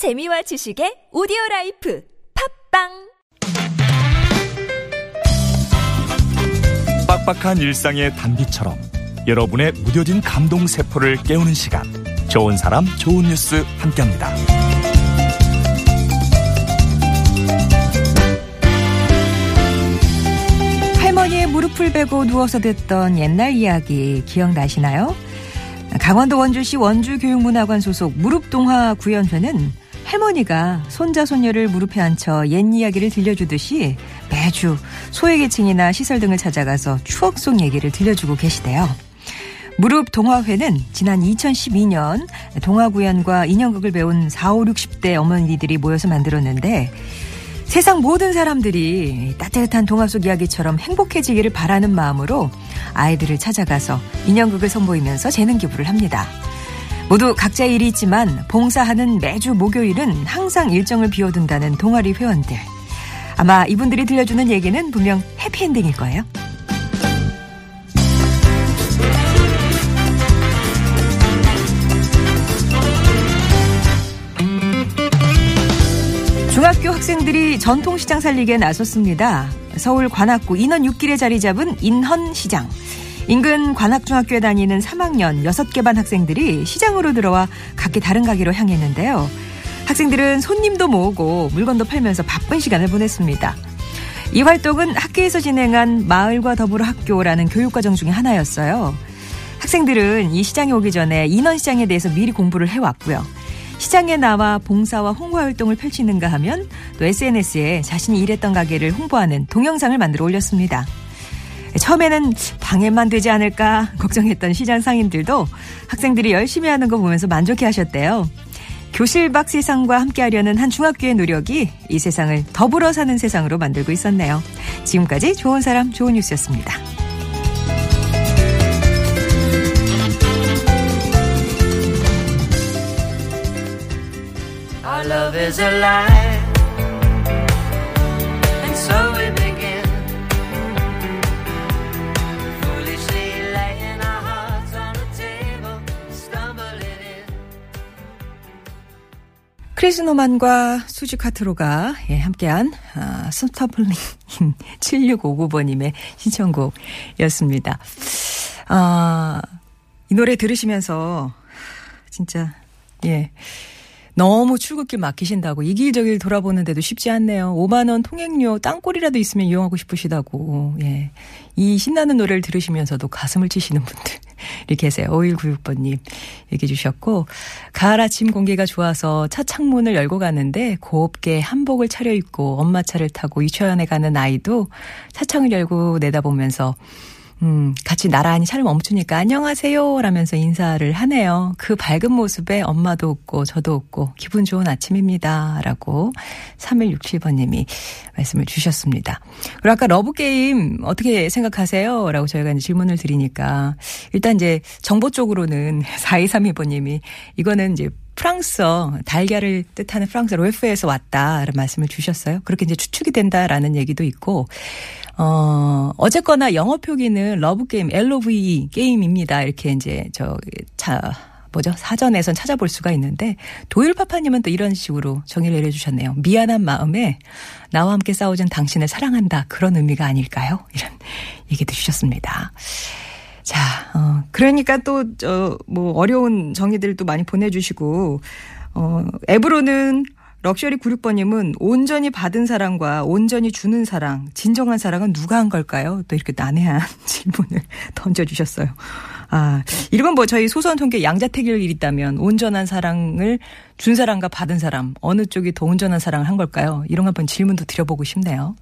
재미와 지식의 오디오 life 팟빵 빡빡한 일상의 단비처럼 여러분의 무뎌진 감동 세포를 깨우는 시간 좋은 사람 좋은 뉴스 함께합니다. 할머니의 무릎을 베고 누워서 듣던 옛날 이야기 기억나시나요? 강원도 원주시 원주교육문화관 소속 무릎동화 구연회는 할머니가 손자 손녀를 무릎에 앉혀 옛 이야기를 들려주듯이 매주 소외계층이나 시설 등을 찾아가서 추억 속 얘기를 들려주고 계시대요. 무릎 동화회는 지난 2012년 동화구연과 인형극을 배운 4, 5, 60대 어머니들이 모여서 만들었는데 세상 모든 사람들이 따뜻한 동화 속 이야기처럼 행복해지기를 바라는 마음으로 아이들을 찾아가서 인형극을 선보이면서 재능 기부를 합니다. 모두 각자의 일이 있지만 봉사하는 매주 목요일은 항상 일정을 비워둔다는 동아리 회원들. 아마 이분들이 들려주는 얘기는 분명 해피엔딩일 거예요. 중학교 학생들이 전통시장 살리기에 나섰습니다. 서울 관악구 인원 6길에 자리 잡은 인헌시장. 인근 관악중학교에 다니는 3학년 6개 반 학생들이 시장으로 들어와 각기 다른 가게로 향했는데요. 학생들은 손님도 모으고 물건도 팔면서 바쁜 시간을 보냈습니다. 이 활동은 학교에서 진행한 마을과 더불어 학교라는 교육과정 중에 하나였어요. 학생들은 이 시장에 오기 전에 인원시장에 대해서 미리 공부를 해왔고요. 시장에 나와 봉사와 홍보 활동을 펼치는가 하면 또 SNS에 자신이 일했던 가게를 홍보하는 동영상을 만들어 올렸습니다. 처음에는 방해만 되지 않을까 걱정했던 시장 상인들도 학생들이 열심히 하는 거 보면서 만족해 하셨대요. 교실 밖 세상과 함께하려는 한 중학교의 노력이 이 세상을 더불어 사는 세상으로 만들고 있었네요. 지금까지 좋은 사람 좋은 뉴스였습니다. Love is alive, and 크리스 노만과 수지 콰트로가 예, 함께한 아, Stumblin' In 7659번님의 신청곡이었습니다. 아, 이 노래 들으시면서 진짜 예. 너무 출근길 막히신다고 이길저길 돌아보는데도 쉽지 않네요. 5만 원 통행료 땅굴이라도 있으면 이용하고 싶으시다고. 예. 이 신나는 노래를 들으시면서도 가슴을 치시는 분들 이 계세요. 5196번님 얘기해 주셨고 가을 아침 공기가 좋아서 차 창문을 열고 가는데 곱게 한복을 차려입고 엄마 차를 타고 유치원에 가는 아이도 차창을 열고 내다보면서 음, 같이 나란히 차를 멈추니까 안녕하세요 라면서 인사를 하네요. 그 밝은 모습에 엄마도 웃고 저도 웃고 기분 좋은 아침입니다. 라고 3167번님이 말씀을 주셨습니다. 그리고 아까 러브게임 어떻게 생각하세요? 라고 저희가 이제 질문을 드리니까 일단 이제 정보 쪽으로는 4232번님이 이거는 이제 프랑스어 달걀을 뜻하는 프랑스어 l'œuf에서 왔다라는 말씀을 주셨어요. 그렇게 이제 추측이 된다라는 얘기도 있고 어 어쨌거나 영어 표기는 러브 게임 LOVE 게임입니다. 이렇게 이제 저차 뭐죠? 사전에선 찾아볼 수가 있는데 도일 파파님은 또 이런 식으로 정의를 내려주셨네요. 미안한 마음에 나와 함께 싸워준 당신을 사랑한다 그런 의미가 아닐까요? 이런 얘기도 주셨습니다. 자, 어, 그러니까 또, 저, 뭐, 어려운 정의들도 많이 보내주시고, 어, 앱으로는 럭셔리 96번님은 온전히 받은 사랑과 온전히 주는 사랑, 진정한 사랑은 누가 한 걸까요? 또 이렇게 난해한 질문을 던져주셨어요. 아, 이건 뭐 저희 소선 통계 양자택일이 있다면 온전한 사랑을 준 사람과 받은 사람, 어느 쪽이 더 온전한 사랑을 한 걸까요? 이런 거 한번 질문도 드려보고 싶네요.